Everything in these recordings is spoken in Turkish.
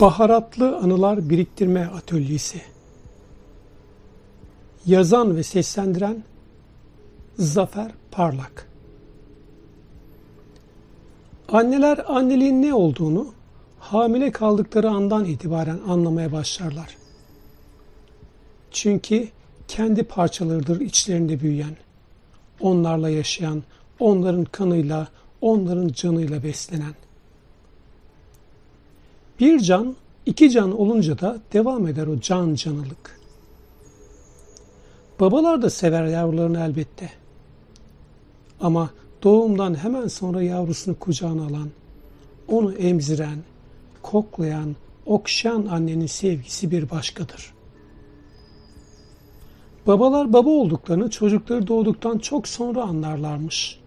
Baharatlı Anılar Biriktirme Atölyesi Yazan ve seslendiren Zafer Parlak Anneler anneliğin ne olduğunu hamile kaldıkları andan itibaren anlamaya başlarlar. Çünkü kendi parçalarıdır içlerinde büyüyen, onlarla yaşayan, onların kanıyla, onların canıyla beslenen. Bir can, iki can olunca da devam eder o can canılık. Babalar da sever yavrularını elbette. Ama doğumdan hemen sonra yavrusunu kucağına alan, onu emziren, koklayan, okşayan annenin sevgisi bir başkadır. Babalar baba olduklarını çocukları doğduktan çok sonra anlarlarmış.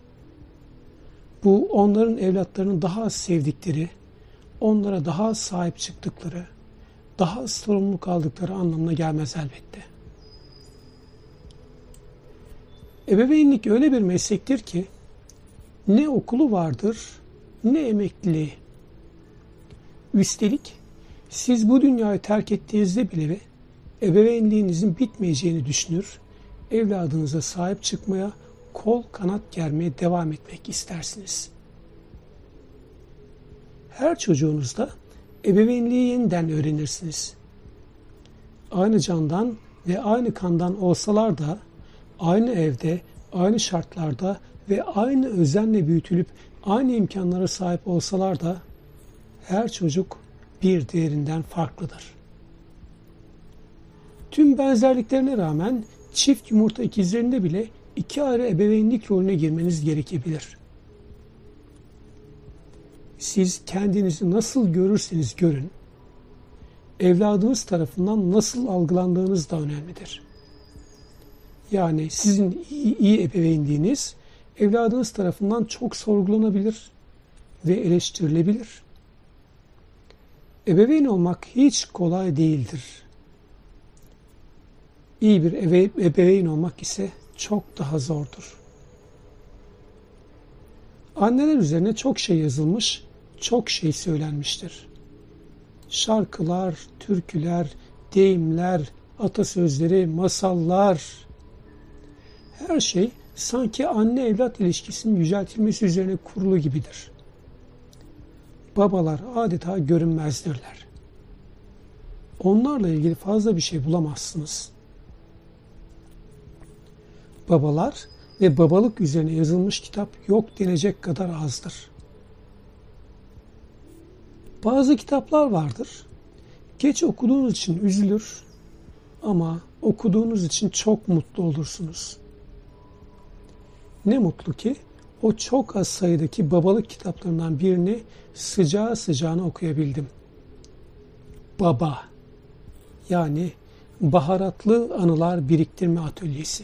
Bu onların evlatlarını daha az sevdikleri, onlara daha sahip çıktıkları, daha sorumluluk aldıkları anlamına gelmez elbette. Ebeveynlik öyle bir meslektir ki ne okulu vardır ne emekliliği. Üstelik siz bu dünyayı terk ettiğinizde bile ebeveynliğinizin bitmeyeceğini düşünür, evladınıza sahip çıkmaya, kol kanat germeye devam etmek istersiniz.'' Her çocuğunuzda ebeveynliği yeniden öğrenirsiniz. Aynı candan ve aynı kandan olsalar da aynı evde, aynı şartlarda ve aynı özenle büyütülüp aynı imkanlara sahip olsalar da her çocuk bir diğerinden farklıdır. Tüm benzerliklerine rağmen çift yumurta ikizlerinde bile iki ayrı ebeveynlik rolüne girmeniz gerekebilir siz kendinizi nasıl görürseniz görün, evladınız tarafından nasıl algılandığınız da önemlidir. Yani sizin iyi, iyi ebeveynliğiniz evladınız tarafından çok sorgulanabilir ve eleştirilebilir. Ebeveyn olmak hiç kolay değildir. İyi bir ebe ebeveyn olmak ise çok daha zordur. Anneler üzerine çok şey yazılmış çok şey söylenmiştir. Şarkılar, türküler, deyimler, atasözleri, masallar, her şey sanki anne evlat ilişkisinin yüceltilmesi üzerine kurulu gibidir. Babalar adeta görünmezdirler. Onlarla ilgili fazla bir şey bulamazsınız. Babalar ve babalık üzerine yazılmış kitap yok denecek kadar azdır. Bazı kitaplar vardır. Geç okuduğunuz için üzülür ama okuduğunuz için çok mutlu olursunuz. Ne mutlu ki o çok az sayıdaki babalık kitaplarından birini sıcağı sıcağına okuyabildim. Baba yani baharatlı anılar biriktirme atölyesi.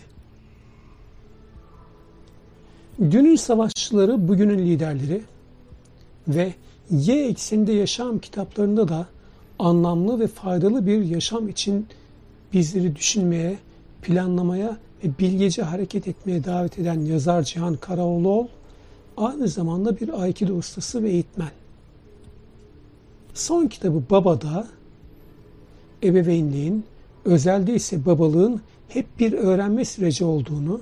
Dünün savaşçıları bugünün liderleri ve Y ekseninde yaşam kitaplarında da anlamlı ve faydalı bir yaşam için bizleri düşünmeye, planlamaya ve bilgece hareket etmeye davet eden yazar Cihan Karaoğluoğlu aynı zamanda bir Aikido ustası ve eğitmen. Son kitabı Baba'da ebeveynliğin, özelde ise babalığın hep bir öğrenme süreci olduğunu,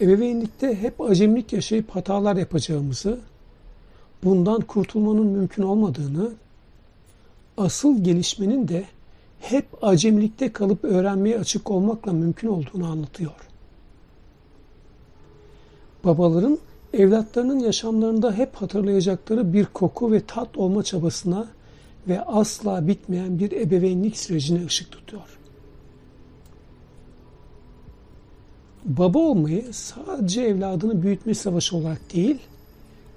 ebeveynlikte hep acemlik yaşayıp hatalar yapacağımızı, bundan kurtulmanın mümkün olmadığını, asıl gelişmenin de hep acemlikte kalıp öğrenmeye açık olmakla mümkün olduğunu anlatıyor. Babaların evlatlarının yaşamlarında hep hatırlayacakları bir koku ve tat olma çabasına ve asla bitmeyen bir ebeveynlik sürecine ışık tutuyor. Baba olmayı sadece evladını büyütme savaşı olarak değil,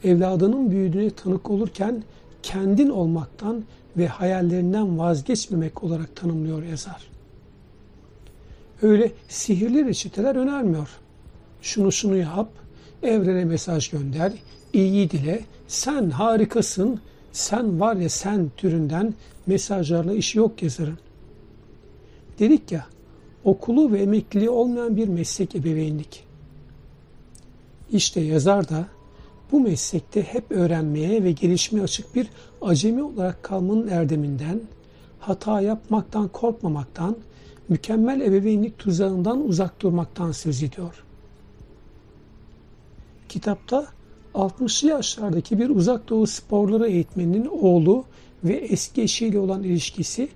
evladının büyüdüğüne tanık olurken kendin olmaktan ve hayallerinden vazgeçmemek olarak tanımlıyor yazar. Öyle sihirli reçeteler önermiyor. Şunu şunu yap, evrene mesaj gönder, iyi dile, sen harikasın, sen var ya sen türünden mesajlarla işi yok yazarın. Dedik ya, okulu ve emekliliği olmayan bir meslek ebeveynlik. İşte yazar da bu meslekte hep öğrenmeye ve gelişmeye açık bir acemi olarak kalmanın erdeminden, hata yapmaktan korkmamaktan, mükemmel ebeveynlik tuzağından uzak durmaktan söz ediyor. Kitapta 60'lı yaşlardaki bir uzak doğu sporları eğitmeninin oğlu ve eski eşiyle olan ilişkisi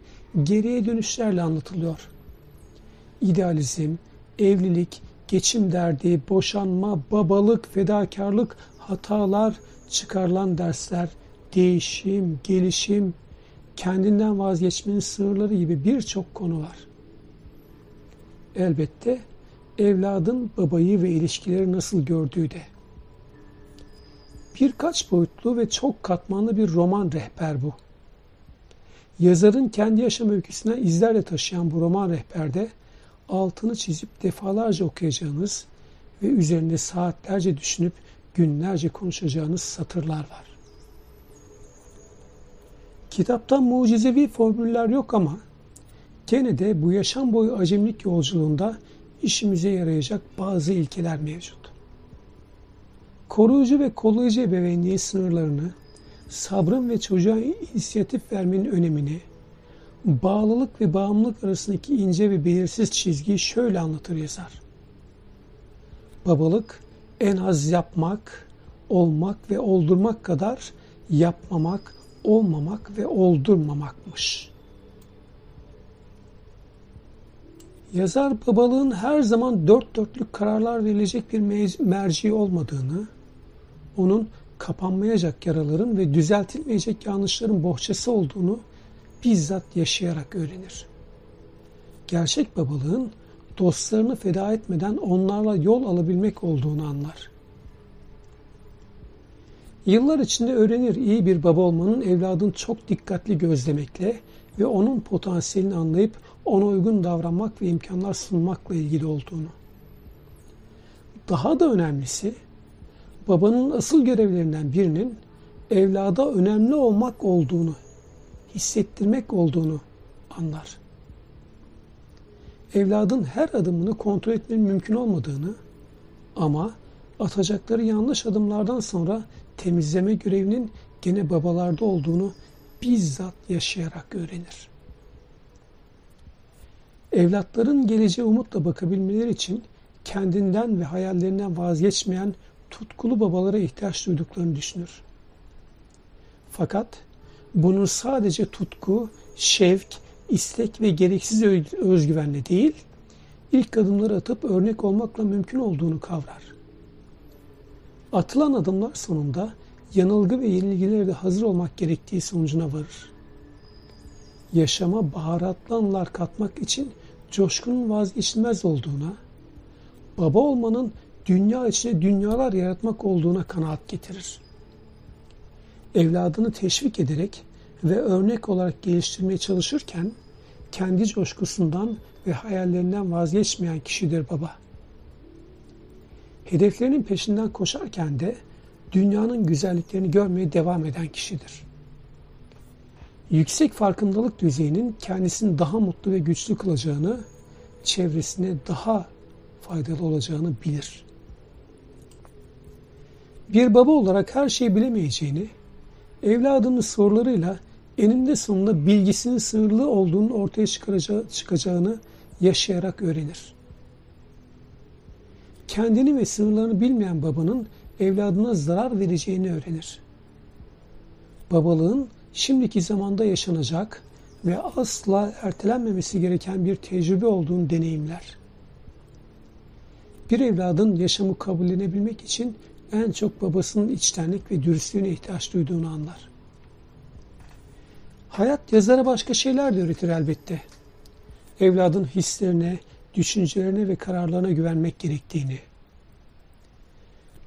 geriye dönüşlerle anlatılıyor. İdealizm, evlilik, geçim derdi, boşanma, babalık, fedakarlık, hatalar, çıkarılan dersler, değişim, gelişim, kendinden vazgeçmenin sınırları gibi birçok konu var. Elbette evladın babayı ve ilişkileri nasıl gördüğü de. Birkaç boyutlu ve çok katmanlı bir roman rehber bu. Yazarın kendi yaşam öyküsüne izlerle taşıyan bu roman rehberde altını çizip defalarca okuyacağınız ve üzerinde saatlerce düşünüp günlerce konuşacağınız satırlar var. Kitapta mucizevi formüller yok ama gene de bu yaşam boyu acemlik yolculuğunda işimize yarayacak bazı ilkeler mevcut. Koruyucu ve kollayıcı ebeveynliğin sınırlarını, sabrın ve çocuğa inisiyatif vermenin önemini, bağlılık ve bağımlılık arasındaki ince ve belirsiz çizgiyi şöyle anlatır yazar. Babalık en az yapmak, olmak ve oldurmak kadar yapmamak, olmamak ve oldurmamakmış. Yazar babalığın her zaman dört dörtlük kararlar verilecek bir merci olmadığını, onun kapanmayacak yaraların ve düzeltilmeyecek yanlışların bohçası olduğunu bizzat yaşayarak öğrenir. Gerçek babalığın dostlarını feda etmeden onlarla yol alabilmek olduğunu anlar. Yıllar içinde öğrenir iyi bir baba olmanın evladın çok dikkatli gözlemekle ve onun potansiyelini anlayıp ona uygun davranmak ve imkanlar sunmakla ilgili olduğunu. Daha da önemlisi babanın asıl görevlerinden birinin evlada önemli olmak olduğunu, hissettirmek olduğunu anlar. Evladın her adımını kontrol etmenin mümkün olmadığını ama atacakları yanlış adımlardan sonra temizleme görevinin gene babalarda olduğunu bizzat yaşayarak öğrenir. Evlatların geleceğe umutla bakabilmeleri için kendinden ve hayallerinden vazgeçmeyen tutkulu babalara ihtiyaç duyduklarını düşünür. Fakat bunun sadece tutku, şevk, istek ve gereksiz özgüvenle değil, ilk adımları atıp örnek olmakla mümkün olduğunu kavrar. Atılan adımlar sonunda yanılgı ve yenilgilere de hazır olmak gerektiği sonucuna varır. Yaşama baharatlı anılar katmak için coşkunun vazgeçilmez olduğuna, baba olmanın dünya içine dünyalar yaratmak olduğuna kanaat getirir. Evladını teşvik ederek ve örnek olarak geliştirmeye çalışırken kendi coşkusundan ve hayallerinden vazgeçmeyen kişidir baba. Hedeflerinin peşinden koşarken de dünyanın güzelliklerini görmeye devam eden kişidir. Yüksek farkındalık düzeyinin kendisini daha mutlu ve güçlü kılacağını, çevresine daha faydalı olacağını bilir. Bir baba olarak her şeyi bilemeyeceğini, evladının sorularıyla eninde sonunda bilgisinin sınırlı olduğunu ortaya çıkacağını yaşayarak öğrenir. Kendini ve sınırlarını bilmeyen babanın evladına zarar vereceğini öğrenir. Babalığın şimdiki zamanda yaşanacak ve asla ertelenmemesi gereken bir tecrübe olduğunu deneyimler. Bir evladın yaşamı kabullenebilmek için en çok babasının içtenlik ve dürüstlüğüne ihtiyaç duyduğunu anlar. Hayat yazara başka şeyler de öğretir elbette. Evladın hislerine, düşüncelerine ve kararlarına güvenmek gerektiğini.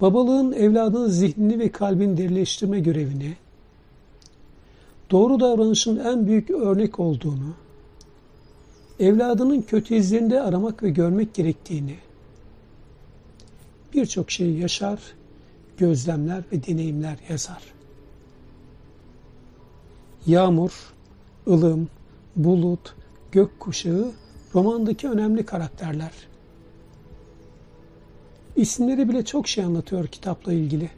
Babalığın evladın zihnini ve kalbini derileştirme görevini, doğru davranışın en büyük örnek olduğunu, evladının kötü izlerinde aramak ve görmek gerektiğini, birçok şey yaşar, gözlemler ve deneyimler yazar. Yağmur, ılım, bulut, gök kuşağı romandaki önemli karakterler. İsimleri bile çok şey anlatıyor kitapla ilgili.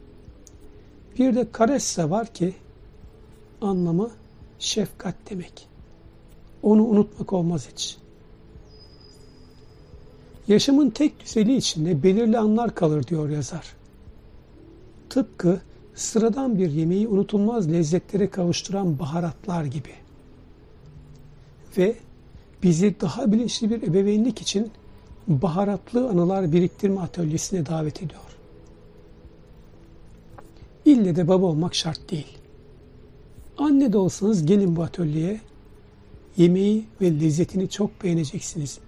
Bir de karessa var ki anlamı şefkat demek. Onu unutmak olmaz hiç. Yaşamın tek düzeli içinde belirli anlar kalır diyor yazar. Tıpkı sıradan bir yemeği unutulmaz lezzetlere kavuşturan baharatlar gibi. Ve bizi daha bilinçli bir ebeveynlik için baharatlı anılar biriktirme atölyesine davet ediyor. İlle de baba olmak şart değil. Anne de olsanız gelin bu atölyeye. Yemeği ve lezzetini çok beğeneceksiniz.